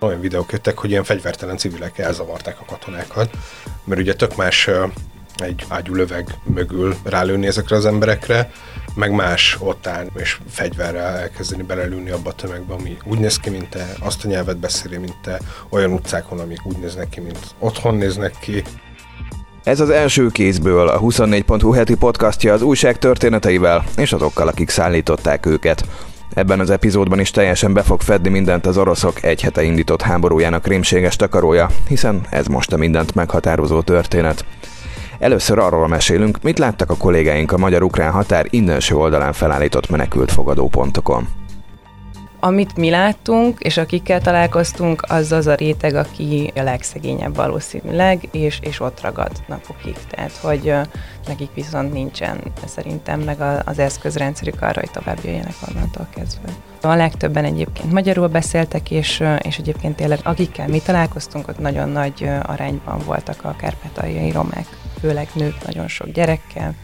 Olyan videók jöttek, hogy ilyen fegyvertelen civilek elzavarták a katonákat, mert ugye tök más egy ágyú löveg mögül rálőni ezekre az emberekre, meg más ott áll, és fegyverrel elkezdeni belelőni abba a tömegbe, ami úgy néz ki, mint te, azt a nyelvet beszéli, mint te, olyan utcákon, amik úgy néznek ki, mint otthon néznek ki. Ez az első kézből a 24.hu heti podcastja az újság történeteivel és azokkal, akik szállították őket. Ebben az epizódban is teljesen be fog fedni mindent az oroszok egy hete indított háborújának rémséges takarója, hiszen ez most a mindent meghatározó történet. Először arról mesélünk, mit láttak a kollégáink a magyar-ukrán határ innenső oldalán felállított menekült fogadópontokon. Amit mi láttunk, és akikkel találkoztunk, az az a réteg, aki a legszegényebb valószínűleg, és, és ott ragad napokig. Tehát, hogy nekik viszont nincsen szerintem meg az eszközrendszerük arra, hogy tovább jöjjenek onnantól kezdve. A legtöbben egyébként magyarul beszéltek, és, és egyébként tényleg akikkel mi találkoztunk, ott nagyon nagy arányban voltak a kárpátaljai romák, főleg nők nagyon sok gyerekkel,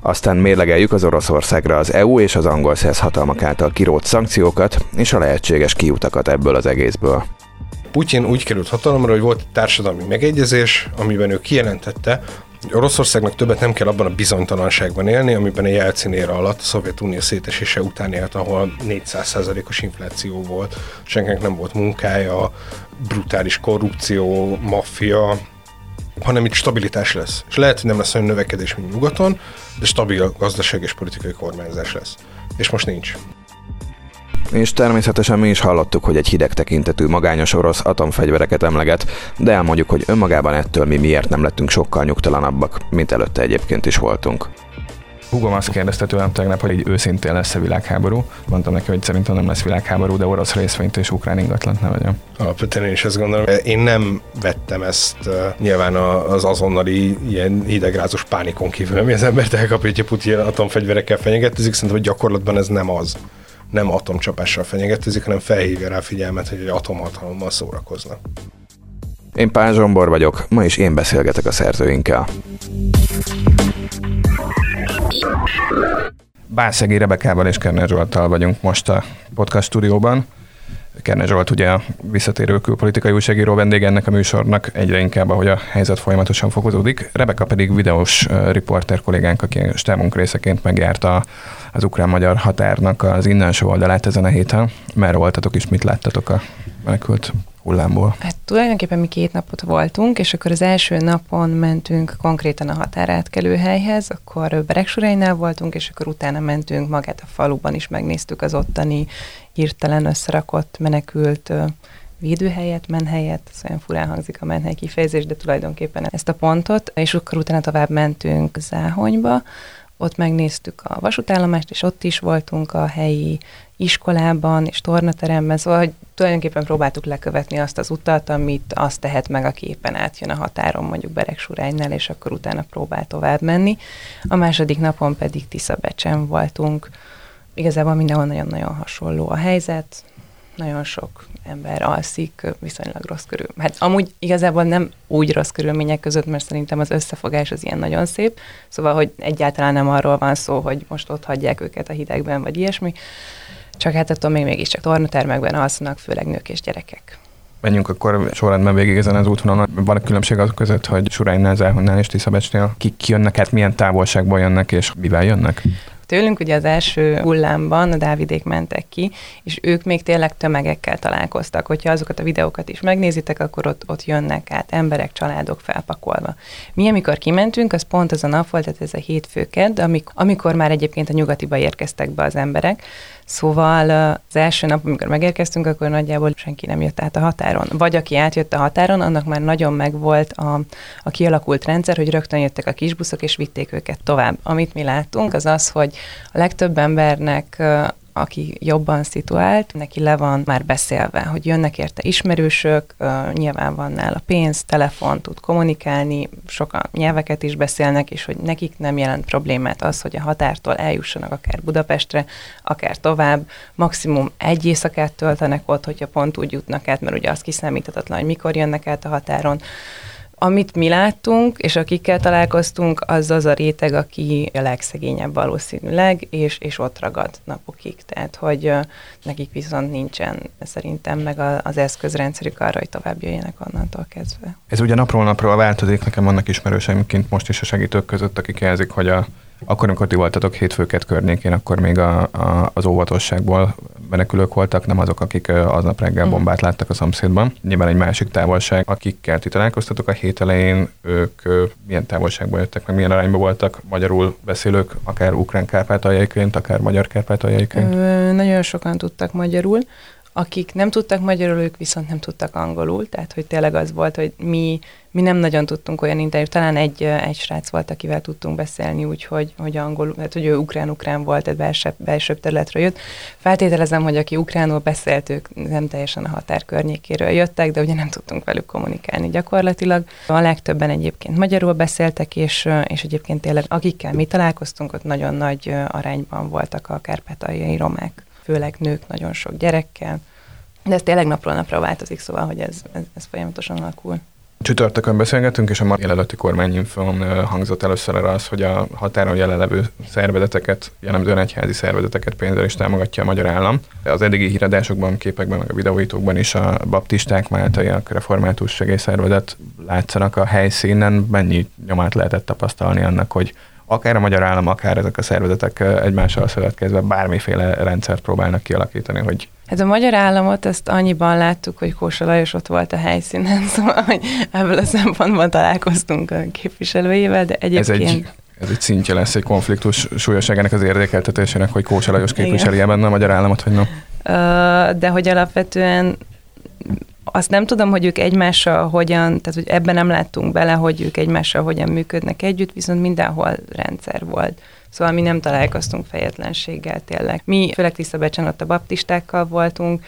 aztán mérlegeljük az Oroszországra az EU és az angol szesz hatalmak által kirót szankciókat és a lehetséges kiutakat ebből az egészből. Putyin úgy került hatalomra, hogy volt egy társadalmi megegyezés, amiben ő kijelentette, hogy Oroszországnak többet nem kell abban a bizonytalanságban élni, amiben a Jelcin éra alatt a Szovjetunió szétesése után élt, ahol 400%-os infláció volt, senkinek nem volt munkája, brutális korrupció, maffia, hanem itt stabilitás lesz. És lehet, hogy nem lesz olyan növekedés, mint nyugaton, de stabil gazdaság és politikai kormányzás lesz. És most nincs. És természetesen mi is hallottuk, hogy egy hideg tekintetű magányos orosz atomfegyvereket emleget, de elmondjuk, hogy önmagában ettől mi miért nem lettünk sokkal nyugtalanabbak, mint előtte egyébként is voltunk. Hugom azt kérdezte tőlem tegnap, hogy egy őszintén lesz-e világháború. Mondtam neki, hogy szerintem nem lesz világháború, de orosz részvényt és ukrán ingatlant ne vegyem. Alapvetően én is ezt gondolom. Én nem vettem ezt uh, nyilván az azonnali ilyen hidegrázós pánikon kívül, ami az embert elkapja, hogy Putin atomfegyverekkel fenyegetőzik, szerintem, hogy gyakorlatban ez nem az nem atomcsapással fenyegetőzik, hanem felhívja rá figyelmet, hogy egy atomhatalommal szórakoznak. Én Pál Zsombor vagyok, ma is én beszélgetek a szerzőinkkel. Bászegi Rebekával és Kerner Zsoltal vagyunk most a podcast stúdióban. Kerner Zsolt ugye a visszatérő külpolitikai újságíró vendég ennek a műsornak egyre inkább, ahogy a helyzet folyamatosan fokozódik. Rebeka pedig videós riporter kollégánk, aki stábunk részeként megjárta az ukrán-magyar határnak az innenső oldalát ezen a héten. Merre voltatok és mit láttatok a menekült hullámból? Hát tulajdonképpen mi két napot voltunk, és akkor az első napon mentünk konkrétan a határátkelő helyhez, akkor Beregsuránynál voltunk, és akkor utána mentünk magát a faluban is, megnéztük az ottani hirtelen összerakott menekült védőhelyet, menhelyet, ez olyan furán hangzik a menhely kifejezés, de tulajdonképpen ezt a pontot, és akkor utána tovább mentünk Záhonyba, ott megnéztük a vasútállomást, és ott is voltunk a helyi iskolában és tornateremben, szóval hogy tulajdonképpen próbáltuk lekövetni azt az utat, amit azt tehet meg, aki éppen átjön a határon, mondjuk Beregsuránynál, és akkor utána próbál tovább menni. A második napon pedig Tiszabecsen voltunk. Igazából mindenhol nagyon-nagyon hasonló a helyzet, nagyon sok ember alszik viszonylag rossz körül. Hát amúgy igazából nem úgy rossz körülmények között, mert szerintem az összefogás az ilyen nagyon szép, szóval, hogy egyáltalán nem arról van szó, hogy most ott hagyják őket a hidegben, vagy ilyesmi, csak hát attól még mégiscsak tornatermekben alszanak, főleg nők és gyerekek. Menjünk akkor sorrendben végig ezen az útvonalon. Van a különbség az között, hogy Suránynál, Záhonnál és Tiszabecsnél kik jönnek, hát milyen távolságból jönnek és mivel jönnek? tőlünk, ugye az első hullámban a Dávidék mentek ki, és ők még tényleg tömegekkel találkoztak. Hogyha azokat a videókat is megnézitek, akkor ott, ott jönnek át emberek, családok felpakolva. Mi, amikor kimentünk, az pont az a nap volt, tehát ez a hétfőked, amikor, amikor már egyébként a nyugatiba érkeztek be az emberek, Szóval az első nap, amikor megérkeztünk, akkor nagyjából senki nem jött át a határon. Vagy aki átjött a határon, annak már nagyon megvolt a, a kialakult rendszer, hogy rögtön jöttek a kisbuszok, és vitték őket tovább. Amit mi láttunk, az az, hogy a legtöbb embernek aki jobban szituált, neki le van már beszélve, hogy jönnek érte ismerősök, nyilván van nála pénz, telefon, tud kommunikálni, sokan nyelveket is beszélnek, és hogy nekik nem jelent problémát az, hogy a határtól eljussanak akár Budapestre, akár tovább, maximum egy éjszakát töltenek ott, hogyha pont úgy jutnak át, mert ugye az kiszámíthatatlan, hogy mikor jönnek át a határon, Amit mi láttunk, és akikkel találkoztunk, az az a réteg, aki a legszegényebb valószínűleg, és, és ott ragad napokig. Tehát, hogy nekik viszont nincsen szerintem meg az eszközrendszerük arra, hogy tovább jöjjenek onnantól kezdve. Ez ugye napról napról változik, nekem vannak ismerőseim kint most is a segítők között, akik jelzik, hogy a akkor, amikor ti voltatok hétfőket környékén, akkor még a, a, az óvatosságból menekülők voltak, nem azok, akik aznap reggel mm. bombát láttak a szomszédban. Nyilván egy másik távolság, akikkel ti találkoztatok a hét elején, ők milyen távolságból jöttek, meg milyen arányban voltak magyarul beszélők, akár ukrán kárpátaljaiként, akár magyar kárpátaljaiként? Nagyon sokan tudtak magyarul. Akik nem tudtak magyarul, ők viszont nem tudtak angolul, tehát hogy tényleg az volt, hogy mi, mi nem nagyon tudtunk olyan interjút, talán egy, egy srác volt, akivel tudtunk beszélni, úgyhogy hogy angolul, hát hogy ő ukrán-ukrán volt, tehát belsőbb, belsőbb területről jött. Feltételezem, hogy aki ukránul beszélt, ők nem teljesen a határ környékéről jöttek, de ugye nem tudtunk velük kommunikálni gyakorlatilag. A legtöbben egyébként magyarul beszéltek, és, és egyébként tényleg akikkel mi találkoztunk, ott nagyon nagy arányban voltak a kárpátaljai romák főleg nők nagyon sok gyerekkel, de ez tényleg napról napra változik, szóval, hogy ez, ez, ez folyamatosan alakul. Csütörtökön beszélgetünk, és a ma jelenleti kormányinfón hangzott először arra az, hogy a határon jelenlevő szervezeteket, jellemzően egyházi szervezeteket pénzzel is támogatja a magyar állam. Az eddigi híradásokban, képekben, meg a videóitókban is a baptisták, máltaiak, református segélyszervezet látszanak a helyszínen. Mennyi nyomát lehetett tapasztalni annak, hogy akár a magyar állam, akár ezek a szervezetek egymással szövetkezve bármiféle rendszert próbálnak kialakítani, hogy Hát a magyar államot ezt annyiban láttuk, hogy Kósa Lajos ott volt a helyszínen, szóval hogy ebből a szempontból találkoztunk a képviselőjével, de egyébként... Ez egy, ez egy szintje lesz egy konfliktus súlyosságának az érdekeltetésének, hogy Kósa Lajos képviseli benne a magyar államot, vagy nem? De hogy alapvetően azt nem tudom, hogy ők egymással hogyan, tehát hogy ebben nem láttunk bele, hogy ők egymással hogyan működnek együtt, viszont mindenhol rendszer volt. Szóval mi nem találkoztunk fejetlenséggel tényleg. Mi főleg Tiszabecsen ott a baptistákkal voltunk,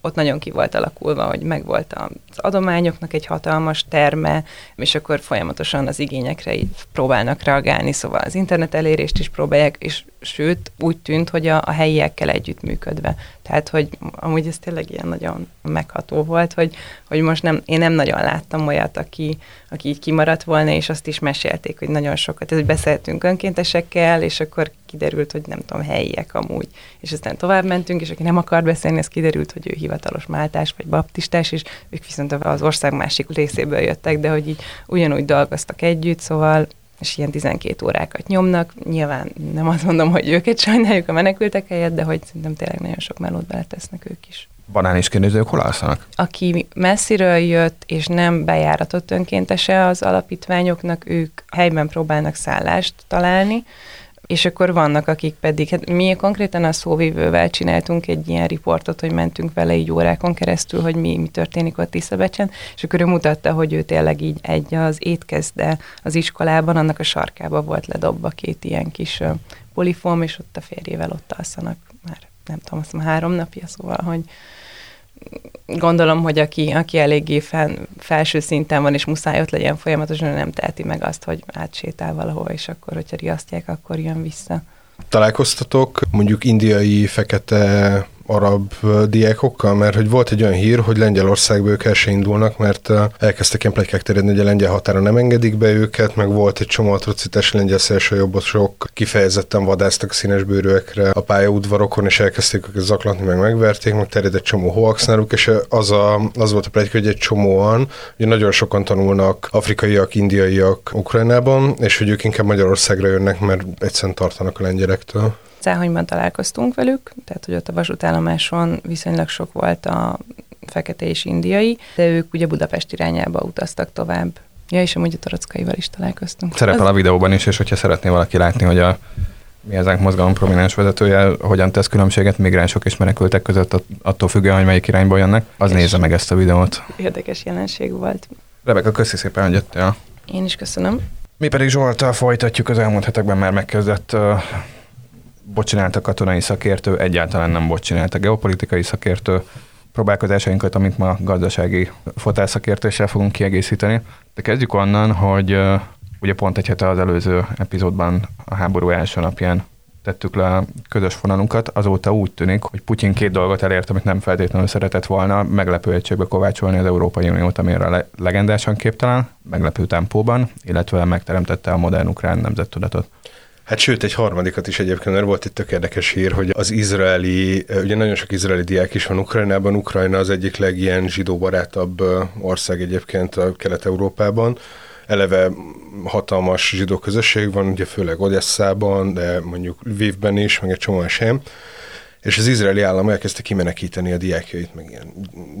ott nagyon ki volt alakulva, hogy megvolt az adományoknak egy hatalmas terme, és akkor folyamatosan az igényekre így próbálnak reagálni, szóval az internet elérést is próbálják, és sőt, úgy tűnt, hogy a, a helyiekkel együttműködve. Tehát, hogy amúgy ez tényleg ilyen nagyon megható volt, hogy, hogy most nem, én nem nagyon láttam olyat, aki, aki így kimaradt volna, és azt is mesélték, hogy nagyon sokat, ez, beszéltünk önkéntesekkel, és akkor kiderült, hogy nem tudom, helyiek amúgy. És aztán tovább mentünk, és aki nem akar beszélni, ez kiderült, hogy ő hivatalos máltás vagy baptistás, és ők viszont az ország másik részéből jöttek, de hogy így ugyanúgy dolgoztak együtt, szóval és ilyen 12 órákat nyomnak. Nyilván nem azt mondom, hogy őket sajnáljuk a menekültek helyett, de hogy szerintem tényleg nagyon sok melót beletesznek ők is. Banán is kérdezők hol alszanak? Aki messziről jött, és nem bejáratott önkéntese az alapítványoknak, ők helyben próbálnak szállást találni, és akkor vannak, akik pedig, hát mi konkrétan a szóvívővel csináltunk egy ilyen riportot, hogy mentünk vele így órákon keresztül, hogy mi, mi történik ott Tiszabecsen, és akkor ő mutatta, hogy ő tényleg így egy az étkezde az iskolában, annak a sarkába volt ledobva két ilyen kis polifóm, és ott a férjével ott alszanak már, nem tudom, azt már három napja, szóval, hogy gondolom, hogy aki, aki eléggé fel, felső szinten van, és muszáj ott legyen folyamatosan, nem teheti meg azt, hogy átsétál valahol, és akkor, hogyha riasztják, akkor jön vissza. Találkoztatok mondjuk indiai, fekete arab diákokkal, mert hogy volt egy olyan hír, hogy Lengyelországba ők el se indulnak, mert elkezdtek ilyen plegykák terjedni, hogy a lengyel határa nem engedik be őket, meg volt egy csomó atrocitás lengyel szélső jobbosok kifejezetten vadáztak színesbőrűekre a pályaudvarokon, és elkezdték őket zaklatni, meg megverték, meg terjed egy csomó hoax náluk, és az, a, az volt a pletyka, hogy egy csomóan, hogy nagyon sokan tanulnak afrikaiak, indiaiak Ukrajnában, és hogy ők inkább Magyarországra jönnek, mert egyszerűen tartanak a lengyelektől. Cáhonyban találkoztunk velük, tehát hogy ott a vasútállomáson viszonylag sok volt a fekete és indiai, de ők ugye Budapest irányába utaztak tovább. Ja, és amúgy a torockaival is találkoztunk. Szerepel a videóban is, és hogyha szeretné valaki látni, hogy a mi ezánk mozgalom prominens vezetője hogyan tesz különbséget migránsok és menekültek között, attól függően, hogy melyik irányba jönnek, az és nézze meg ezt a videót. Érdekes jelenség volt. Rebeka, köszi szépen, hogy jöttél. Én is köszönöm. Mi pedig Zsoltal folytatjuk az elmúlt hetekben már megkezdett uh, bocsinált a katonai szakértő, egyáltalán nem bocsinált a geopolitikai szakértő, próbálkozásainkat, amit ma gazdasági fotászakértéssel fogunk kiegészíteni. De kezdjük onnan, hogy ugye pont egy hete az előző epizódban a háború első napján tettük le a közös vonalunkat, azóta úgy tűnik, hogy Putyin két dolgot elért, amit nem feltétlenül szeretett volna, meglepő egységbe kovácsolni az Európai Uniót, amire le- legendásan képtelen, meglepő tempóban, illetve megteremtette a modern ukrán nemzettudatot. Hát sőt, egy harmadikat is egyébként, mert volt itt tök érdekes hír, hogy az izraeli, ugye nagyon sok izraeli diák is van Ukrajnában, Ukrajna az egyik legilyen zsidóbarátabb ország egyébként a Kelet-Európában, eleve hatalmas zsidó közösség van, ugye főleg Odesszában, de mondjuk Vivben is, meg egy csomó helyen. És az izraeli állam elkezdte kimenekíteni a diákjait, meg ilyen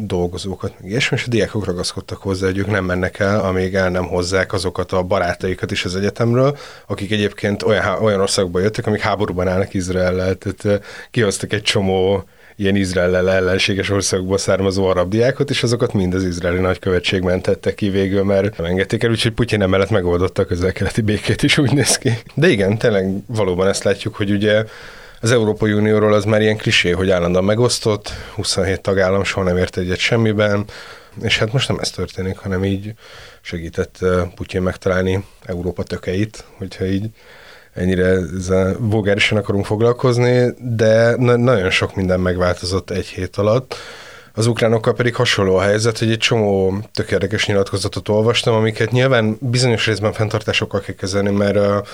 dolgozókat, meg ilyesmi, és a diákok ragaszkodtak hozzá, hogy ők nem mennek el, amíg el nem hozzák azokat a barátaikat is az egyetemről, akik egyébként olyan, olyan országba jöttek, amik háborúban állnak Izraellel, tehát kihoztak egy csomó ilyen Izrael ellenséges országokból származó arab diákot, és azokat mind az izraeli nagykövetség mentette ki végül, mert nem engedték el, úgyhogy Putyin emellett megoldotta a közel-keleti békét is, úgy néz ki. De igen, tényleg valóban ezt látjuk, hogy ugye az Európai Unióról az már ilyen klisé, hogy állandóan megosztott, 27 tagállam soha nem ért egyet semmiben, és hát most nem ez történik, hanem így segített Putyin megtalálni Európa tökeit, hogyha így ennyire vulgárisan akarunk foglalkozni, de na- nagyon sok minden megváltozott egy hét alatt. Az ukránokkal pedig hasonló a helyzet, hogy egy csomó tök érdekes nyilatkozatot olvastam, amiket nyilván bizonyos részben fenntartásokkal kell kezelni, mert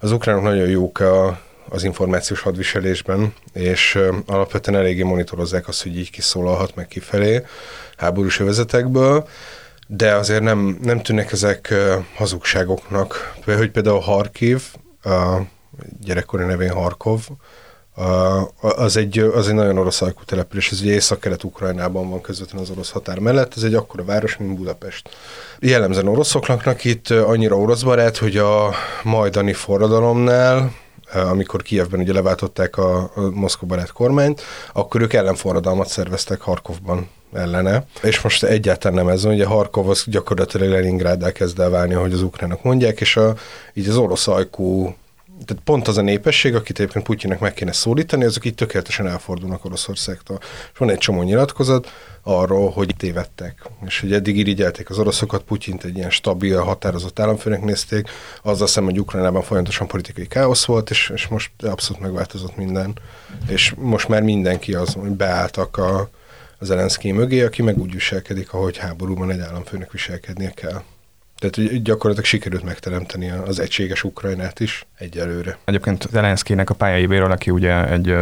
az ukránok nagyon jók a, az információs hadviselésben, és alapvetően eléggé monitorozzák azt, hogy így kiszólalhat meg kifelé háborús övezetekből, de azért nem, nem tűnnek ezek hazugságoknak. Hogy például Harkiv, a gyerekkori nevén Harkov, az egy, az egy nagyon orosz alkú település, ez ugye észak-kelet-ukrajnában van közvetlenül az orosz határ mellett, ez egy akkora város, mint Budapest. Jellemzően oroszoknak itt annyira orosz barát, hogy a majdani forradalomnál amikor Kijevben ugye leváltották a, a Moszkva barát kormányt, akkor ők ellenforradalmat szerveztek Harkovban ellene, és most egyáltalán nem ez van, ugye Harkov az gyakorlatilag Leningráddá kezd el válni, ahogy az ukránok mondják, és a, így az orosz ajkú tehát pont az a népesség, akit egyébként Putyinnek meg kéne szólítani, azok így tökéletesen elfordulnak Oroszországtól. És van egy csomó nyilatkozat arról, hogy tévedtek, és hogy eddig irigyelték az oroszokat, Putyint egy ilyen stabil, határozott államfőnek nézték, azzal szemben, hogy Ukrajnában folyamatosan politikai káosz volt, és, és most abszolút megváltozott minden. És most már mindenki az, hogy beálltak a, az Elenszki mögé, aki meg úgy viselkedik, ahogy háborúban egy államfőnek viselkednie kell. Tehát gyakorlatilag sikerült megteremteni az egységes Ukrajnát is egyelőre. Egyébként Zelenszkinek a pályáibéről, aki ugye egy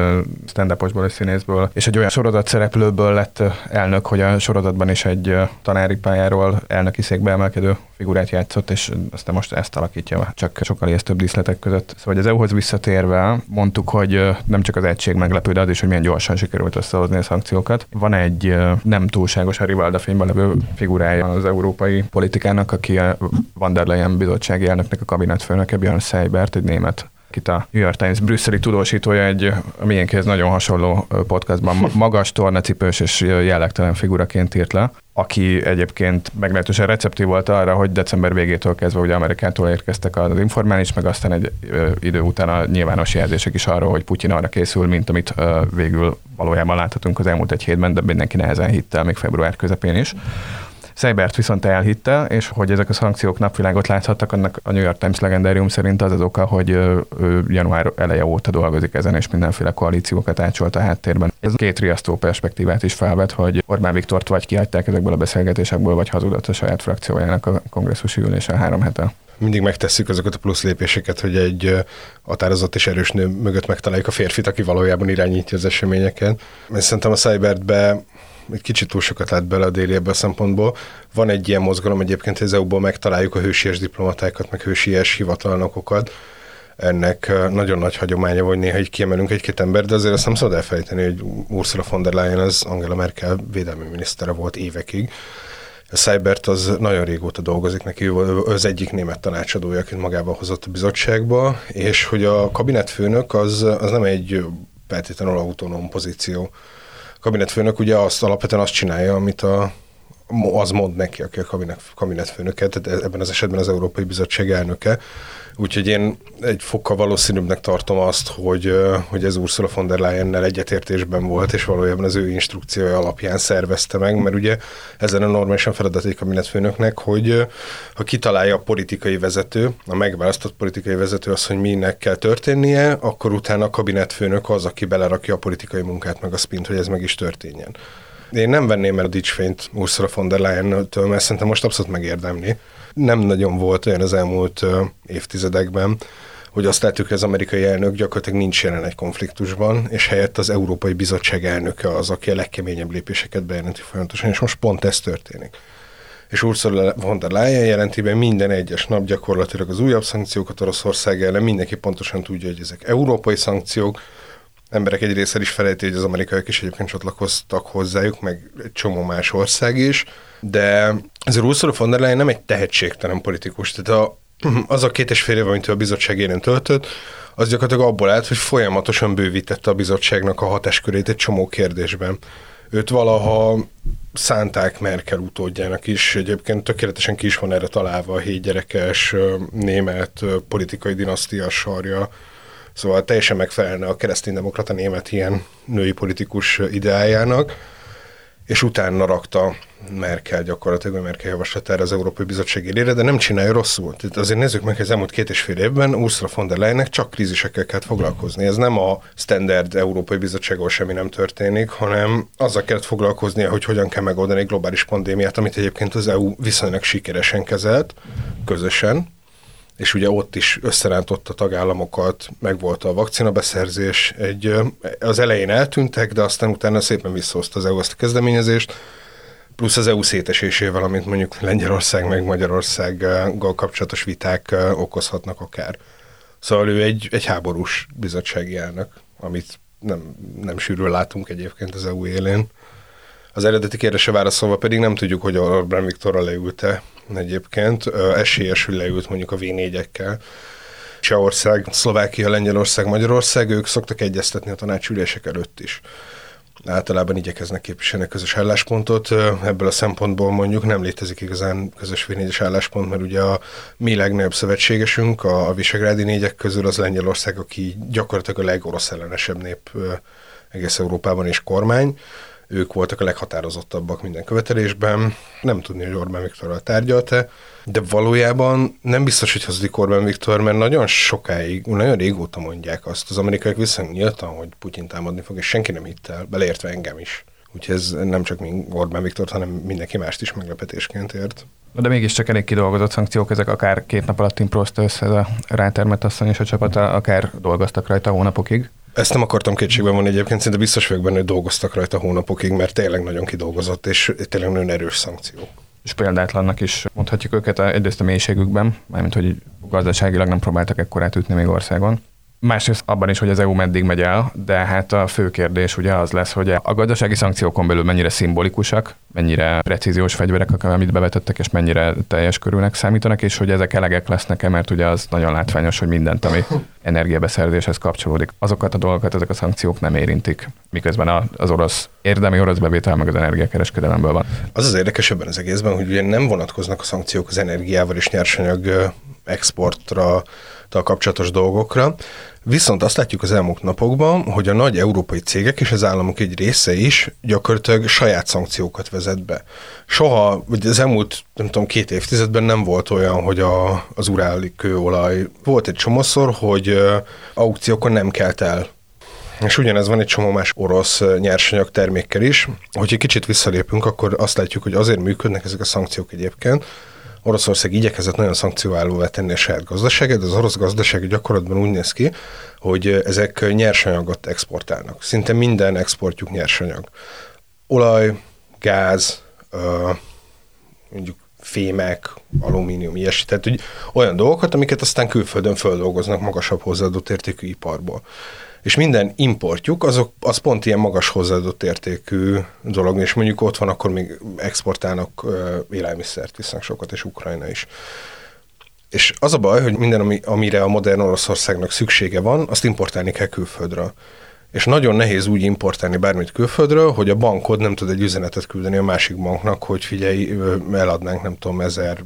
stand upos és színészből, és egy olyan sorozat szereplőből lett elnök, hogy a sorozatban is egy tanári pályáról elnöki székbe emelkedő figurát játszott, és aztán most ezt alakítja, csak sokkal több díszletek között. Szóval az EU-hoz visszatérve mondtuk, hogy nem csak az egység meglepő, de az is, hogy milyen gyorsan sikerült összehozni a szankciókat. Van egy nem túlságos a Rivalda fényben levő figurája az európai politikának, aki a Van der Leyen bizottsági elnöknek a kabinetfőnöke, Björn Seibert, egy német itt a New York Times brüsszeli tudósítója egy a miénkéhez nagyon hasonló podcastban magas, tornacipős és jellegtelen figuraként írt le, aki egyébként meglehetősen receptív volt arra, hogy december végétől kezdve ugye Amerikától érkeztek az informális, meg aztán egy ö, idő után a nyilvános jelzések is arról, hogy Putyin arra készül, mint amit ö, végül valójában láthatunk az elmúlt egy hétben, de mindenki nehezen hitte, még február közepén is. Seibert viszont elhitte, és hogy ezek a szankciók napvilágot láthattak, annak a New York Times legendárium szerint az az oka, hogy ő január eleje óta dolgozik ezen, és mindenféle koalíciókat átsolt a háttérben. Ez két riasztó perspektívát is felvet, hogy Orbán Viktort vagy kihagyták ezekből a beszélgetésekből, vagy hazudott a saját frakciójának a kongresszusi ülésen három hete mindig megtesszük azokat a plusz lépéseket, hogy egy határozott és erős nő mögött megtaláljuk a férfit, aki valójában irányítja az eseményeket. Mert szerintem a Cybertbe egy kicsit túl sokat lát bele a déli ebből a szempontból. Van egy ilyen mozgalom egyébként, hogy az EU-ból megtaláljuk a hősies diplomatákat, meg hősies hivatalnokokat. Ennek nagyon nagy hagyománya, hogy néha így kiemelünk egy-két ember, de azért azt nem szabad elfelejteni, hogy Ursula von der Leyen az Angela Merkel védelmi minisztere volt évekig. A Cybert az nagyon régóta dolgozik neki, az egyik német tanácsadója, akit magával hozott a bizottságba, és hogy a kabinetfőnök az, az nem egy feltétlenül autonóm pozíció kabinetfőnök ugye azt alapvetően azt csinálja, amit a, az mond neki, aki a kabinet, kabinetfőnöke, tehát ebben az esetben az Európai Bizottság elnöke. Úgyhogy én egy fokkal valószínűbbnek tartom azt, hogy, hogy ez Ursula von der Leyennel egyetértésben volt, és valójában az ő instrukciója alapján szervezte meg, mert ugye ezen a normálisan feladat egy kabinetfőnöknek, hogy ha kitalálja a politikai vezető, a megválasztott politikai vezető az, hogy minek kell történnie, akkor utána a kabinetfőnök az, aki belerakja a politikai munkát, meg a spint, hogy ez meg is történjen. Én nem venném el a dicsfényt Ursula von der Leyen-től, mert szerintem most abszolút megérdemli. Nem nagyon volt olyan az elmúlt évtizedekben, hogy azt látjuk, hogy az amerikai elnök gyakorlatilag nincs jelen egy konfliktusban, és helyett az Európai Bizottság elnöke az, aki a legkeményebb lépéseket bejelenti folyamatosan, és most pont ez történik. És Ursula von der Leyen jelenti minden egyes nap gyakorlatilag az újabb szankciókat Oroszország ellen, mindenki pontosan tudja, hogy ezek európai szankciók, emberek egy része is felejti, hogy az amerikaiak is egyébként csatlakoztak hozzájuk, meg egy csomó más ország is, de ez Ursula von der Leyen nem egy tehetségtelen politikus, tehát a, az a két és fél év, amit a bizottság élén töltött, az gyakorlatilag abból állt, hogy folyamatosan bővítette a bizottságnak a hatáskörét egy csomó kérdésben. Őt valaha szánták Merkel utódjának is, egyébként tökéletesen ki is van erre találva a hétgyerekes német politikai dinasztia sarja, Szóval teljesen megfelelne a kereszténydemokrata német ilyen női politikus ideájának, és utána rakta Merkel gyakorlatilag, Merkel javaslatára az Európai Bizottság élére, de nem csinálja rosszul. Tehát azért nézzük meg, hogy az elmúlt két és fél évben Ursula von der Leyennek csak krízisekkel kellett foglalkozni. Ez nem a standard Európai Bizottság, ahol semmi nem történik, hanem azzal kellett foglalkoznia, hogy hogyan kell megoldani egy globális pandémiát, amit egyébként az EU viszonylag sikeresen kezelt, közösen, és ugye ott is összerántott a tagállamokat, meg volt a vakcinabeszerzés, egy, az elején eltűntek, de aztán utána szépen visszahozta az EU azt a kezdeményezést, plusz az EU szétesésével, amit mondjuk Lengyelország meg Magyarországgal kapcsolatos viták okozhatnak akár. Szóval ő egy, egy háborús bizottsági elnök, amit nem, nem sűrűn látunk egyébként az EU élén. Az eredeti kérdése válaszolva pedig nem tudjuk, hogy Orbán Viktorra leülte egyébként. Esélyesül leült mondjuk a V4-ekkel. Csehország, Szlovákia, Lengyelország, Magyarország, ők szoktak egyeztetni a tanácsülések előtt is általában igyekeznek képviselni közös álláspontot. Ebből a szempontból mondjuk nem létezik igazán közös v álláspont, mert ugye a mi legnagyobb szövetségesünk, a, Visegrádi négyek közül az Lengyelország, aki gyakorlatilag a legorosz ellenesebb nép egész Európában és kormány ők voltak a leghatározottabbak minden követelésben. Nem tudni, hogy Orbán Viktorral tárgyalta, de valójában nem biztos, hogy hazudik Orbán Viktor, mert nagyon sokáig, nagyon régóta mondják azt az amerikaiak viszont nyíltan, hogy Putyin támadni fog, és senki nem hitt el, beleértve engem is. Úgyhogy ez nem csak Orbán Viktor, hanem mindenki mást is meglepetésként ért. De mégiscsak elég kidolgozott szankciók, ezek akár két nap alatt imprózta össze a rátermet asszony és a csapata, akár dolgoztak rajta hónapokig. Ezt nem akartam kétségben vonni egyébként, szinte biztos vagyok benne, hogy dolgoztak rajta hónapokig, mert tényleg nagyon kidolgozott, és tényleg nagyon erős szankció. És példátlannak is mondhatjuk őket egyrészt a mélységükben, mármint hogy gazdaságilag nem próbáltak ekkorát ütni még országon. Másrészt abban is, hogy az EU meddig megy el, de hát a fő kérdés ugye az lesz, hogy a gazdasági szankciókon belül mennyire szimbolikusak, mennyire precíziós fegyverek, amit bevetettek, és mennyire teljes körülnek számítanak, és hogy ezek elegek lesznek-e, mert ugye az nagyon látványos, hogy mindent, ami energiabeszerzéshez kapcsolódik, azokat a dolgokat ezek a szankciók nem érintik, miközben az orosz érdemi orosz bevétel meg az energiakereskedelemből van. Az az érdekes ebben az egészben, hogy ugye nem vonatkoznak a szankciók az energiával és nyersanyag exportra kapcsolatos dolgokra. Viszont azt látjuk az elmúlt napokban, hogy a nagy európai cégek és az államok egy része is gyakorlatilag saját szankciókat vezet be. Soha, vagy az elmúlt, nem tudom, két évtizedben nem volt olyan, hogy a, az uráli kőolaj volt egy csomószor, hogy aukciókon nem kelt el és ugyanez van egy csomó más orosz nyersanyag termékkel is. Hogy egy kicsit visszalépünk, akkor azt látjuk, hogy azért működnek ezek a szankciók egyébként, Oroszország igyekezett nagyon szankcióállóvá tenni a saját gazdaságát, az orosz gazdaság gyakorlatban úgy néz ki, hogy ezek nyersanyagot exportálnak. Szinte minden exportjuk nyersanyag. Olaj, gáz, mondjuk fémek, alumínium, ilyesmi. Tehát hogy olyan dolgokat, amiket aztán külföldön földolgoznak magasabb hozzáadott értékű iparból és minden importjuk, azok, az pont ilyen magas hozzáadott értékű dolog, és mondjuk ott van, akkor még exportálnak élelmiszert, visznek sokat, és Ukrajna is. És az a baj, hogy minden, ami, amire a modern Oroszországnak szüksége van, azt importálni kell külföldről és nagyon nehéz úgy importálni bármit külföldről, hogy a bankod nem tud egy üzenetet küldeni a másik banknak, hogy figyelj, eladnánk nem tudom, ezer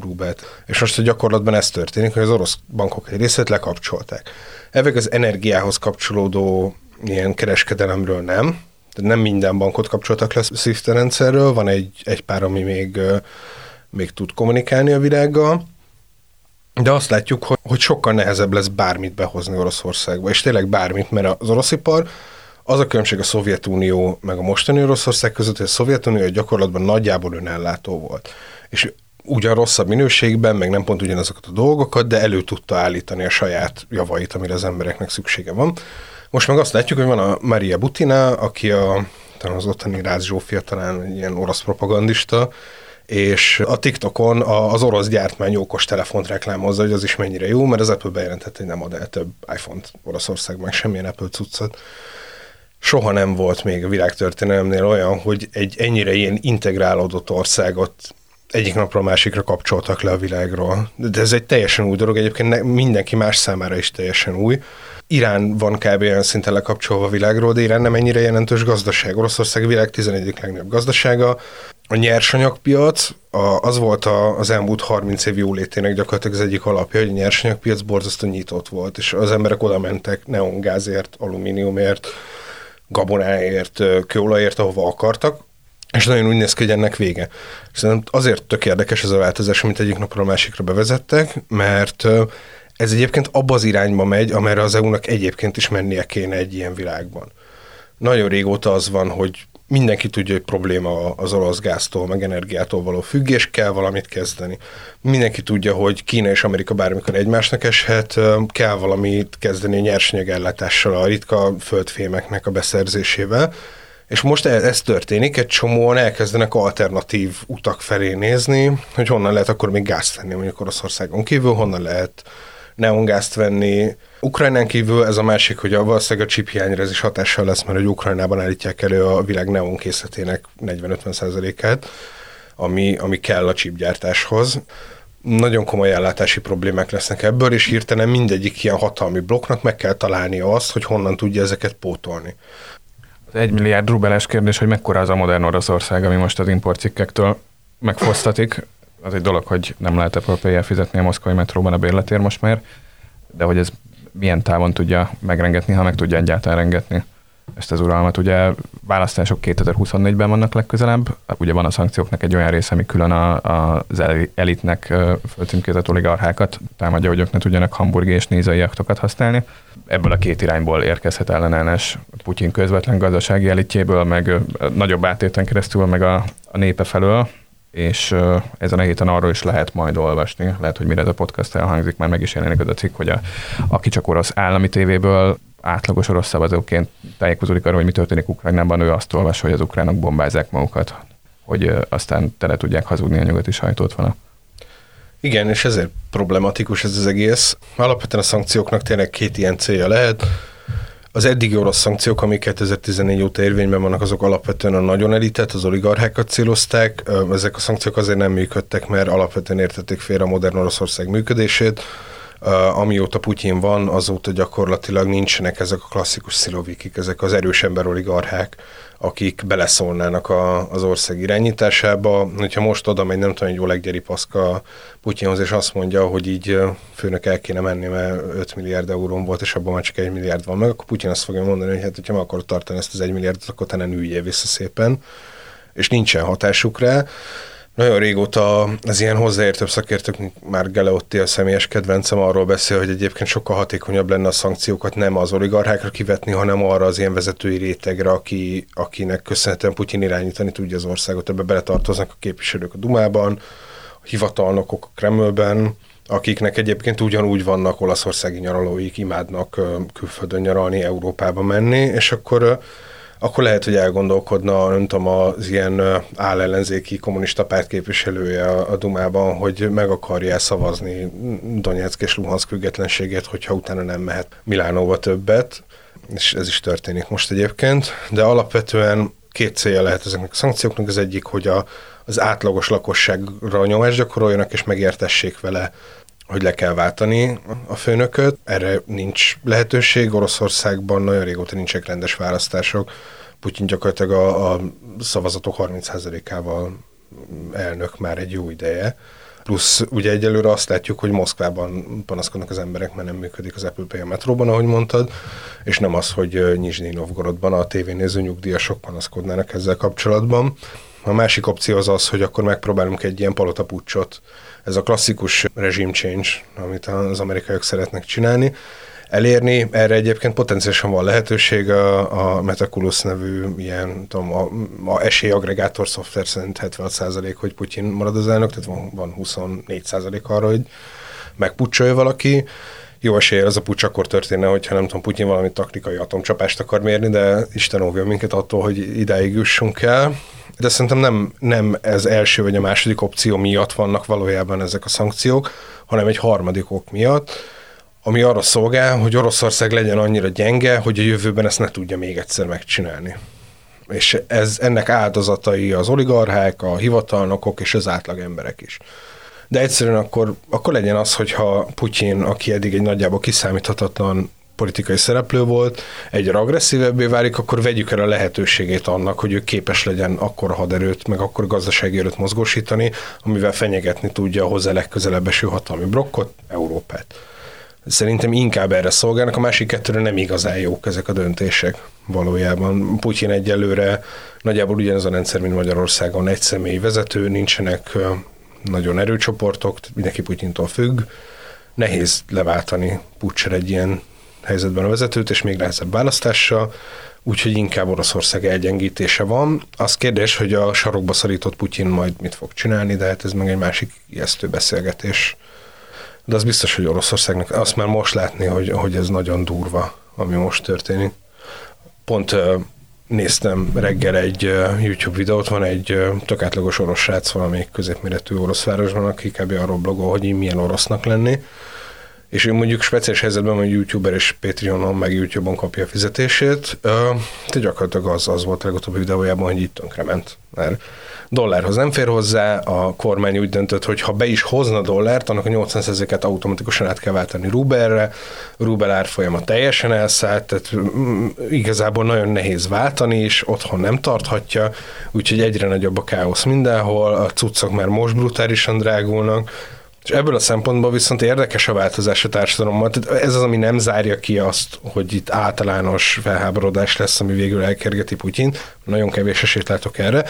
rubelt. És most a gyakorlatban ez történik, hogy az orosz bankok egy részét lekapcsolták. Ezek az energiához kapcsolódó ilyen kereskedelemről nem, tehát nem minden bankot kapcsoltak le SWIFT rendszerről, van egy, egy pár, ami még, még tud kommunikálni a világgal, de azt látjuk, hogy, hogy sokkal nehezebb lesz bármit behozni Oroszországba, és tényleg bármit, mert az oroszipar az a különbség a Szovjetunió meg a mostani Oroszország között, hogy a Szovjetunió gyakorlatban nagyjából önellátó volt. És ugyan rosszabb minőségben, meg nem pont ugyanazokat a dolgokat, de elő tudta állítani a saját javait, amire az embereknek szüksége van. Most meg azt látjuk, hogy van a Maria Butina, aki a, talán az ottani Ráz Zsófia, talán ilyen orosz propagandista, és a TikTokon az orosz gyártmány okos telefont reklámozza, hogy az is mennyire jó, mert az Apple bejelentette, hogy nem ad el több iPhone-t Oroszországban, semmilyen Apple cuccot. Soha nem volt még a világtörténelemnél olyan, hogy egy ennyire ilyen integrálódott országot egyik napról a másikra kapcsoltak le a világról. De ez egy teljesen új dolog, egyébként mindenki más számára is teljesen új. Irán van kb. olyan szinten lekapcsolva a világról, de Irán nem ennyire jelentős gazdaság. Oroszország a világ 11. legnagyobb gazdasága. A nyersanyagpiac az volt az elmúlt 30 év jólétének gyakorlatilag az egyik alapja, hogy a nyersanyagpiac borzasztó nyitott volt, és az emberek oda mentek neongázért, alumíniumért, gabonáért, kőolajért, ahova akartak, és nagyon úgy néz ki, hogy ennek vége. Szerintem azért tök érdekes ez a változás, amit egyik napról a másikra bevezettek, mert ez egyébként abba az irányba megy, amerre az EU-nak egyébként is mennie kéne egy ilyen világban. Nagyon régóta az van, hogy mindenki tudja, hogy probléma az orosz gáztól, meg energiától való függés, kell valamit kezdeni. Mindenki tudja, hogy Kína és Amerika bármikor egymásnak eshet, kell valamit kezdeni a nyersanyagellátással, a ritka földfémeknek a beszerzésével, és most ez, ez történik, egy csomóan elkezdenek alternatív utak felé nézni, hogy honnan lehet akkor még gázt venni mondjuk Oroszországon kívül, honnan lehet neongázt venni. Ukrajnán kívül ez a másik, hogy a valószínűleg a chip hiányra ez is hatással lesz, mert hogy Ukrajnában állítják elő a világ neon készletének 40-50%-át, ami, ami kell a chipgyártáshoz. Nagyon komoly ellátási problémák lesznek ebből, és hirtelen mindegyik ilyen hatalmi blokknak meg kell találnia azt, hogy honnan tudja ezeket pótolni. Egy milliárd rubeles kérdés, hogy mekkora az a modern Oroszország, ami most az importcikkektől megfosztatik. Az egy dolog, hogy nem lehet Apple fizetni a moszkvai metróban a bérletér most már, de hogy ez milyen távon tudja megrengetni, ha meg tudja egyáltalán rengetni ezt az uralmat. Ugye választások 2024-ben vannak legközelebb, ugye van a szankcióknak egy olyan része, ami külön a, a, az elitnek fölcímkézett oligarchákat támadja, hogy ők ne tudjanak hamburgi és nézai jaktokat használni. Ebből a két irányból érkezhet ellenállás Putyin közvetlen gazdasági elitjéből, meg nagyobb átéten keresztül, meg a, a népe felől, és ezen a héten arról is lehet majd olvasni, lehet, hogy mire ez a podcast elhangzik, már meg is jelenik az a cikk, hogy a, aki csak orosz állami tévéből átlagos orosz szavazóként tájékozódik arról, hogy mi történik Ukrajnában, ő azt olvas, hogy az ukránok bombázzák magukat, hogy aztán tele tudják hazudni a nyugati sajtót vele. Igen, és ezért problematikus ez az egész. Alapvetően a szankcióknak tényleg két ilyen célja lehet az eddigi orosz szankciók, amik 2014 óta érvényben vannak, azok alapvetően a nagyon elitet, az oligarchákat célozták. Ezek a szankciók azért nem működtek, mert alapvetően értették félre a modern Oroszország működését. Amióta Putyin van, azóta gyakorlatilag nincsenek ezek a klasszikus szilovikik, ezek az erős ember oligarchák, akik beleszólnának a, az ország irányításába. Hogyha most oda megy, nem tudom, hogy Oleg Gyeripaszka Putyinhoz, és azt mondja, hogy így főnök el kéne menni, mert 5 milliárd euróm volt, és abban már csak 1 milliárd van meg, akkor Putyin azt fogja mondani, hogy hát, hogyha meg akarod tartani ezt az 1 milliárdot, akkor te nem üljél vissza szépen, és nincsen hatásuk rá. Nagyon régóta az ilyen hozzáértőbb szakértők, már Geleotti a személyes kedvencem arról beszél, hogy egyébként sokkal hatékonyabb lenne a szankciókat nem az oligarchákra kivetni, hanem arra az ilyen vezetői rétegre, aki, akinek köszönhetően Putyin irányítani tudja az országot. Ebbe beletartoznak a képviselők a Dumában, a hivatalnokok a Kremlben, akiknek egyébként ugyanúgy vannak olaszországi nyaralóik, imádnak külföldön nyaralni, Európába menni, és akkor akkor lehet, hogy elgondolkodna, nem tudom, az ilyen állellenzéki kommunista párt képviselője a, Dumában, hogy meg akarja szavazni Donetsk és Luhansk függetlenségét, hogyha utána nem mehet Milánóba többet, és ez is történik most egyébként, de alapvetően két célja lehet ezeknek a szankcióknak. Az egyik, hogy a, az átlagos lakosságra nyomást gyakoroljanak, és megértessék vele hogy le kell váltani a főnököt. Erre nincs lehetőség. Oroszországban nagyon régóta nincsenek rendes választások. Putyin gyakorlatilag a, a szavazatok 30%-ával elnök már egy jó ideje. Plusz ugye egyelőre azt látjuk, hogy Moszkvában panaszkodnak az emberek, mert nem működik az Apple Pay a metróban, ahogy mondtad, és nem az, hogy Nyizsnyi Novgorodban a tévénéző nyugdíjasok panaszkodnának ezzel kapcsolatban. A másik opció az az, hogy akkor megpróbálunk egy ilyen palotapucsot, ez a klasszikus regime change, amit az amerikaiak szeretnek csinálni, elérni. Erre egyébként potenciálisan van lehetőség a, a Metaculus nevű ilyen tudom, a, a esélyagregátor szoftver szerint 76% hogy Putyin marad az elnök, tehát van, van 24% arra, hogy megpucsolja valaki. Jó esélye az a pucs akkor történne, hogyha nem tudom, Putyin valami taktikai atomcsapást akar mérni, de Isten óvja minket attól, hogy idáig jussunk el. De szerintem nem, nem ez első vagy a második opció miatt vannak valójában ezek a szankciók, hanem egy harmadik ok miatt ami arra szolgál, hogy Oroszország legyen annyira gyenge, hogy a jövőben ezt ne tudja még egyszer megcsinálni. És ez, ennek áldozatai az oligarchák, a hivatalnokok és az átlag emberek is. De egyszerűen akkor, akkor legyen az, hogyha Putyin, aki eddig egy nagyjából kiszámíthatatlan politikai szereplő volt, egyre agresszívebbé válik, akkor vegyük el a lehetőségét annak, hogy ő képes legyen akkor haderőt, meg akkor gazdasági erőt mozgósítani, amivel fenyegetni tudja a hozzá legközelebb eső hatalmi blokkot, Európát. Szerintem inkább erre szolgálnak, a másik kettőre nem igazán jók ezek a döntések valójában. Putyin egyelőre nagyjából ugyanaz a rendszer, mint Magyarországon, egy személy vezető, nincsenek nagyon erőcsoportok, mindenki Putyintól függ. Nehéz leváltani Pucsер egy ilyen helyzetben a vezetőt, és még nehezebb választással, úgyhogy inkább Oroszország elgyengítése van. Az kérdés, hogy a sarokba szorított Putyin majd mit fog csinálni, de hát ez meg egy másik ijesztő beszélgetés de az biztos, hogy Oroszországnak azt már most látni, hogy, hogy ez nagyon durva, ami most történik. Pont néztem reggel egy YouTube videót, van egy tök átlagos orosz srác valamelyik középméretű orosz városban, aki kb. arról blogol, hogy milyen orosznak lenni, és ő mondjuk speciális helyzetben, hogy youtuber és Patreonon, meg YouTube-on kapja a fizetését, de gyakorlatilag az, az volt a legutóbbi videójában, hogy itt tönkrement. Mert dollárhoz nem fér hozzá, a kormány úgy döntött, hogy ha be is hozna dollárt, annak a 80%-et automatikusan át kell váltani rubelre, rubel árfolyama teljesen elszállt, tehát mm, igazából nagyon nehéz váltani is, otthon nem tarthatja, úgyhogy egyre nagyobb a káosz mindenhol, a cuccok már most brutálisan drágulnak, és ebből a szempontból viszont érdekes a változás a társadalommal. Tehát ez az, ami nem zárja ki azt, hogy itt általános felháborodás lesz, ami végül elkergeti Putyin. Nagyon kevés esélyt látok erre.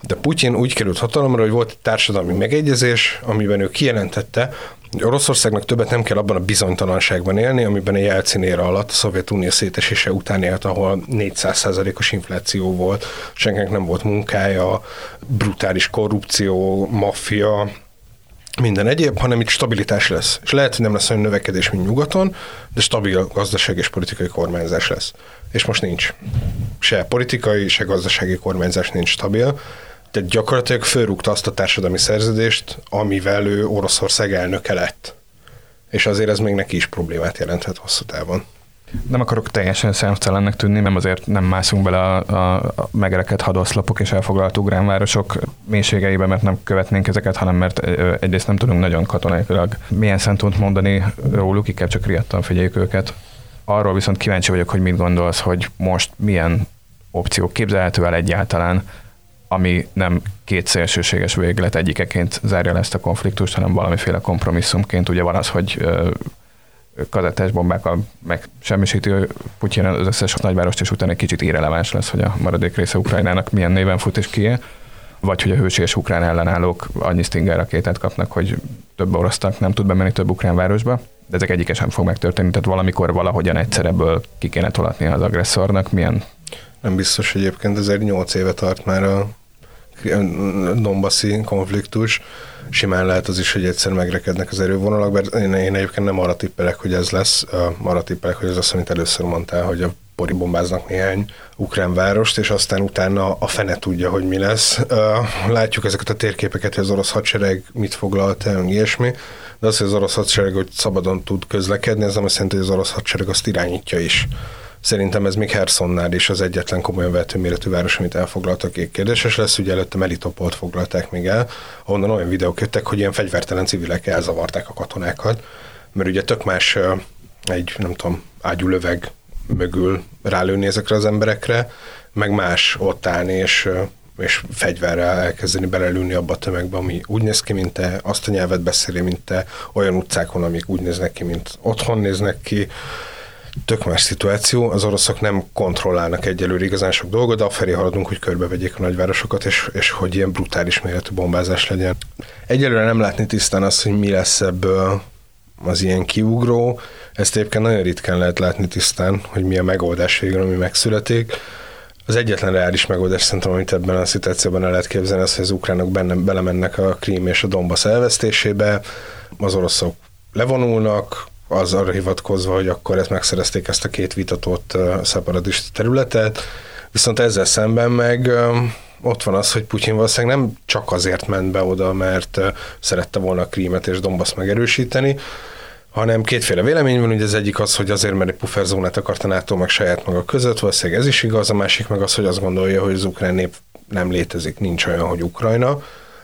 De Putyin úgy került hatalomra, hogy volt egy társadalmi megegyezés, amiben ő kijelentette, hogy Oroszországnak többet nem kell abban a bizonytalanságban élni, amiben a Jelcin éra alatt a Szovjetunió szétesése után élt, ahol 400%-os infláció volt, senkinek nem volt munkája, brutális korrupció, maffia, minden egyéb, hanem itt stabilitás lesz. És lehet, hogy nem lesz olyan növekedés, mint nyugaton, de stabil gazdaság és politikai kormányzás lesz. És most nincs. Se politikai, se gazdasági kormányzás nincs stabil. Tehát gyakorlatilag fölrúgta azt a társadalmi szerződést, amivel ő Oroszország elnöke lett. És azért ez még neki is problémát jelenthet hosszú távon. Nem akarok teljesen szemtelennek tűnni, nem azért nem mászunk bele a, a, megerekedett hadoszlopok és elfoglalt ugránvárosok mélységeibe, mert nem követnénk ezeket, hanem mert egyrészt nem tudunk nagyon katonailag milyen szentont mondani róluk, inkább csak riadtan figyeljük őket. Arról viszont kíváncsi vagyok, hogy mit gondolsz, hogy most milyen opciók képzelhető el egyáltalán, ami nem két szélsőséges véglet egyikeként zárja le ezt a konfliktust, hanem valamiféle kompromisszumként. Ugye van az, hogy kazettás bombákkal meg semmisíti Putyin az összes nagyvárost, és utána egy kicsit irreleváns lesz, hogy a maradék része Ukrajnának milyen néven fut és kié, vagy hogy a hőséges ukrán ellenállók annyi Stinger rakétát kapnak, hogy több orosztak nem tud bemenni több ukrán városba, de ezek egyike sem fog megtörténni, tehát valamikor valahogyan egyszer ebből ki kéne tolatni az agresszornak, milyen? Nem biztos egyébként, ez egy 8 éve tart már a Donbassi konfliktus. Simán lehet az is, hogy egyszer megrekednek az erővonalak, mert én, én egyébként nem arra tippelek, hogy ez lesz, arra tippelek, hogy ez az, amit először mondtál, hogy a pori bombáznak néhány ukrán várost, és aztán utána a fene tudja, hogy mi lesz. Látjuk ezeket a térképeket, hogy az orosz hadsereg mit foglalt el, ilyesmi, de az, hogy az orosz hadsereg hogy szabadon tud közlekedni, ez nem azt jelenti, hogy az orosz hadsereg azt irányítja is Szerintem ez még Hersonnál is az egyetlen komolyan vehető méretű város, amit elfoglaltak kérdéses lesz. Ugye előtte Melitopolt foglalták még el, ahonnan olyan videók jöttek, hogy ilyen fegyvertelen civilek elzavarták a katonákat, mert ugye tök más egy, nem tudom, ágyulöveg mögül rálőni ezekre az emberekre, meg más ott állni, és és fegyverrel elkezdeni belelülni abba a tömegbe, ami úgy néz ki, mint te, azt a nyelvet beszéli, mint te, olyan utcákon, amik úgy néznek ki, mint otthon néznek ki. Tök más szituáció, az oroszok nem kontrollálnak egyelőre igazán sok dolgot, de afelé haladunk, hogy körbevegyék a nagyvárosokat, és, és hogy ilyen brutális méretű bombázás legyen. Egyelőre nem látni tisztán azt, hogy mi lesz ebből az ilyen kiugró. Ezt egyébként nagyon ritkán lehet látni tisztán, hogy mi a megoldás végül, ami megszületik az egyetlen reális megoldás szerintem, amit ebben a szituációban el lehet képzelni, az, hogy az ukránok benne, belemennek a Krím és a Donbass elvesztésébe, az oroszok levonulnak, az arra hivatkozva, hogy akkor ezt megszerezték ezt a két vitatott szeparatista területet, viszont ezzel szemben meg ott van az, hogy Putyin valószínűleg nem csak azért ment be oda, mert szerette volna a Krímet és Donbass megerősíteni, hanem kétféle vélemény van, ugye az egyik az, hogy azért, mert egy pufferzónát akart a NATO meg saját maga között, valószínűleg ez is igaz, a másik meg az, hogy azt gondolja, hogy az ukrán nép nem létezik, nincs olyan, hogy Ukrajna,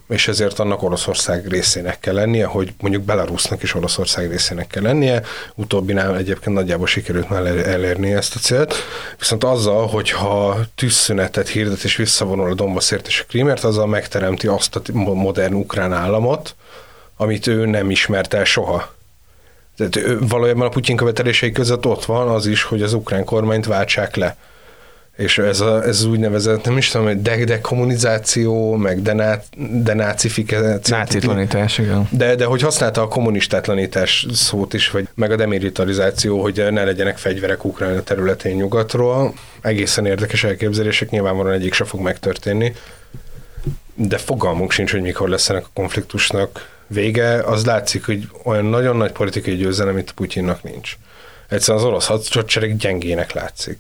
és ezért annak Oroszország részének kell lennie, hogy mondjuk Belarusnak is Oroszország részének kell lennie, utóbbinál egyébként nagyjából sikerült már elérni ezt a célt, viszont azzal, hogyha tűzszünetet hirdet és visszavonul a Donbassért és a Krímért, azzal megteremti azt a modern ukrán államot, amit ő nem ismert el soha. Tehát valójában a Putyin követelései között ott van az is, hogy az ukrán kormányt váltsák le. És ez, a, ez úgynevezett, nem is tudom, hogy de, dekommunizáció, meg dená, denácifikáció. Nácitlanítás, igen. De, de hogy használta a kommunistátlanítás szót is, vagy meg a demilitarizáció, hogy ne legyenek fegyverek Ukrajna területén nyugatról. Egészen érdekes elképzelések, nyilvánvalóan egyik se fog megtörténni. De fogalmunk sincs, hogy mikor lesz ennek a konfliktusnak vége, az látszik, hogy olyan nagyon nagy politikai győzelem, amit Putyinnak nincs. Egyszerűen az orosz hadsereg gyengének látszik.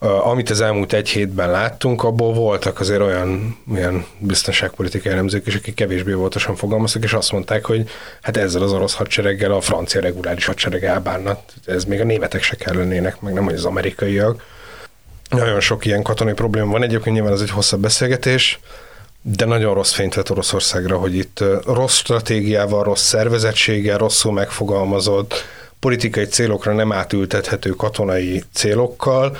Amit az elmúlt egy hétben láttunk, abból voltak azért olyan, olyan biztonságpolitikai elemzők is, akik kevésbé voltosan fogalmaztak, és azt mondták, hogy hát ezzel az orosz hadsereggel a francia reguláris hadsereg elbánna. Ez még a németek se kellenének, meg nem, hogy az amerikaiak. Nagyon sok ilyen katonai probléma van, egyébként nyilván ez egy hosszabb beszélgetés de nagyon rossz fényt vett Oroszországra, hogy itt rossz stratégiával, rossz szervezettséggel, rosszul megfogalmazott, politikai célokra nem átültethető katonai célokkal,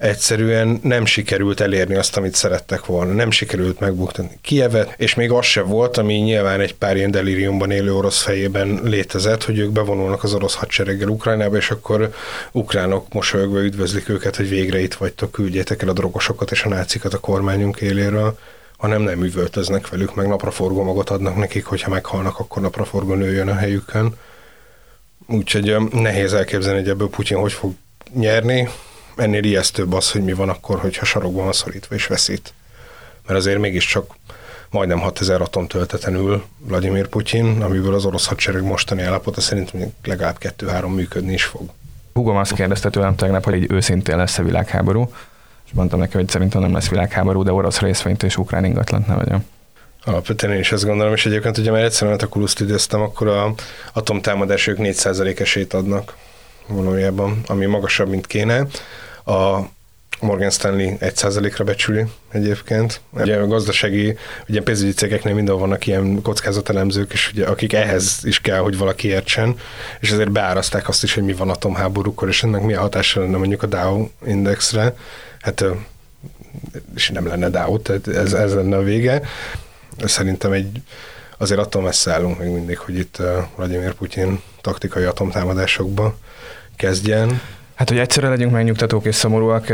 egyszerűen nem sikerült elérni azt, amit szerettek volna. Nem sikerült megbuktatni Kievet, és még az se volt, ami nyilván egy pár ilyen delíriumban élő orosz fejében létezett, hogy ők bevonulnak az orosz hadsereggel Ukrajnába, és akkor ukránok mosolyogva üdvözlik őket, hogy végre itt vagytok, küldjétek el a drogosokat és a nácikat a kormányunk éléről hanem nem üvöltöznek velük, meg napraforgó magot adnak nekik, hogyha meghalnak, akkor napraforgó nőjön a helyükön. Úgyhogy nehéz elképzelni, hogy ebből Putyin hogy fog nyerni. Ennél ijesztőbb az, hogy mi van akkor, hogyha sarokban van szorítva és veszít. Mert azért mégiscsak majdnem 6000 atomtölteten ül Vladimir Putyin, amiből az orosz hadsereg mostani állapota szerint legalább 2-3 működni is fog. Hugom azt kérdezte tőlem tegnap, hogy egy őszintén lesz a világháború és mondtam neki, hogy szerintem nem lesz világháború, de orosz részvényt és ukrán ingatlant ne vegyem. Alapvetően én is ezt gondolom, és egyébként, hogyha már egyszerűen a kuluszt időztem, akkor a atomtámadások 4% esélyt adnak valójában, ami magasabb, mint kéne. A Morgan Stanley 1%-ra becsüli egyébként. Ugye a gazdasági, ugye pénzügyi cégeknél mindenhol vannak ilyen kockázatelemzők, és ugye, akik ehhez is kell, hogy valaki értsen, és ezért beáraszták azt is, hogy mi van atomháborúkor, és ennek milyen hatása lenne mondjuk a Dow indexre hát és nem lenne Dow, tehát ez, ez lenne a vége. Szerintem egy, azért attól messze állunk még mindig, hogy itt Vladimir Putyin taktikai atomtámadásokba kezdjen. Hát, hogy egyszerre legyünk megnyugtatók és szomorúak,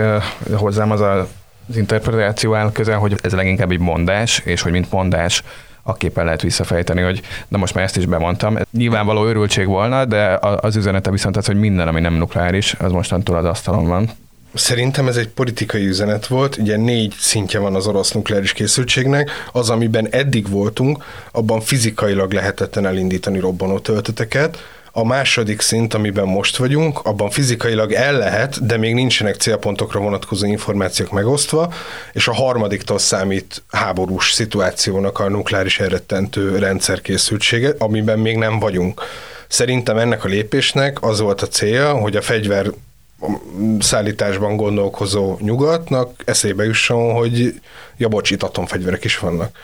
hozzám az a, az interpretáció áll közel, hogy ez leginkább egy mondás, és hogy mint mondás akképpen lehet visszafejteni, hogy na most már ezt is bemondtam. Nyilvánvaló örültség volna, de az üzenete viszont az, hogy minden, ami nem nukleáris, az mostantól az asztalon van. Szerintem ez egy politikai üzenet volt, ugye négy szintje van az orosz nukleáris készültségnek, az, amiben eddig voltunk, abban fizikailag lehetetlen elindítani robbanó tölteteket, a második szint, amiben most vagyunk, abban fizikailag el lehet, de még nincsenek célpontokra vonatkozó információk megosztva, és a harmadiktól számít háborús szituációnak a nukleáris elrettentő rendszerkészültsége, amiben még nem vagyunk. Szerintem ennek a lépésnek az volt a célja, hogy a fegyver szállításban gondolkozó nyugatnak eszébe jusson, hogy ja, bocs, itt atomfegyverek is vannak.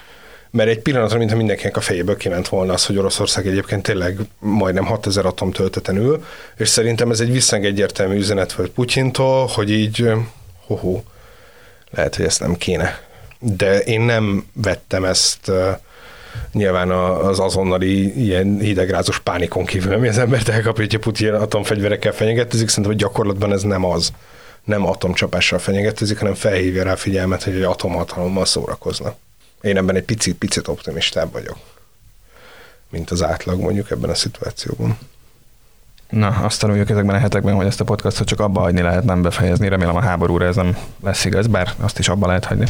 Mert egy pillanatra, mintha mindenkinek a fejéből kiment volna az, hogy Oroszország egyébként tényleg majdnem 6000 atomtölteten ül, és szerintem ez egy viszonylag egyértelmű üzenet volt Putyintól, hogy így, hoho, lehet, hogy ezt nem kéne. De én nem vettem ezt nyilván az azonnali ilyen hidegrázos pánikon kívül, ami az embert elkapja, hogy Putyin atomfegyverekkel fenyegetőzik, szerintem, hogy gyakorlatban ez nem az. Nem atomcsapással fenyegetőzik, hanem felhívja rá figyelmet, hogy egy atomhatalommal szórakoznak. Én ebben egy picit, picit optimistább vagyok, mint az átlag mondjuk ebben a szituációban. Na, azt tanuljuk ezekben a hetekben, hogy ezt a podcastot csak abba hagyni lehet, nem befejezni. Remélem a háborúra ez nem lesz igaz, bár azt is abba lehet hagyni.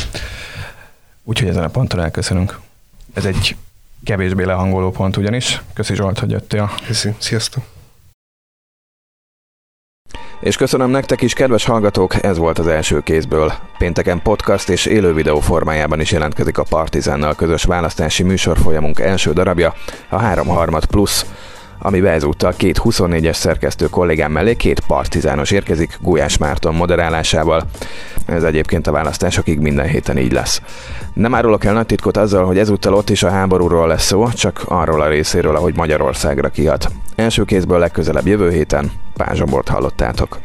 Úgyhogy ezen a ponton elköszönünk. Ez egy kevésbé lehangoló pont ugyanis. Köszi Zsolt, hogy jöttél. Köszi, sziasztok! És köszönöm nektek is, kedves hallgatók, ez volt az első kézből. Pénteken podcast és élő videó formájában is jelentkezik a Partizánnal közös választási műsorfolyamunk első darabja, a 3 plusz amiben ezúttal két 24-es szerkesztő kollégám mellé két partizános érkezik Gulyás Márton moderálásával. Ez egyébként a választásokig minden héten így lesz. Nem árulok el nagy titkot azzal, hogy ezúttal ott is a háborúról lesz szó, csak arról a részéről, ahogy Magyarországra kihat. Első kézből legközelebb jövő héten Pázsambort hallottátok.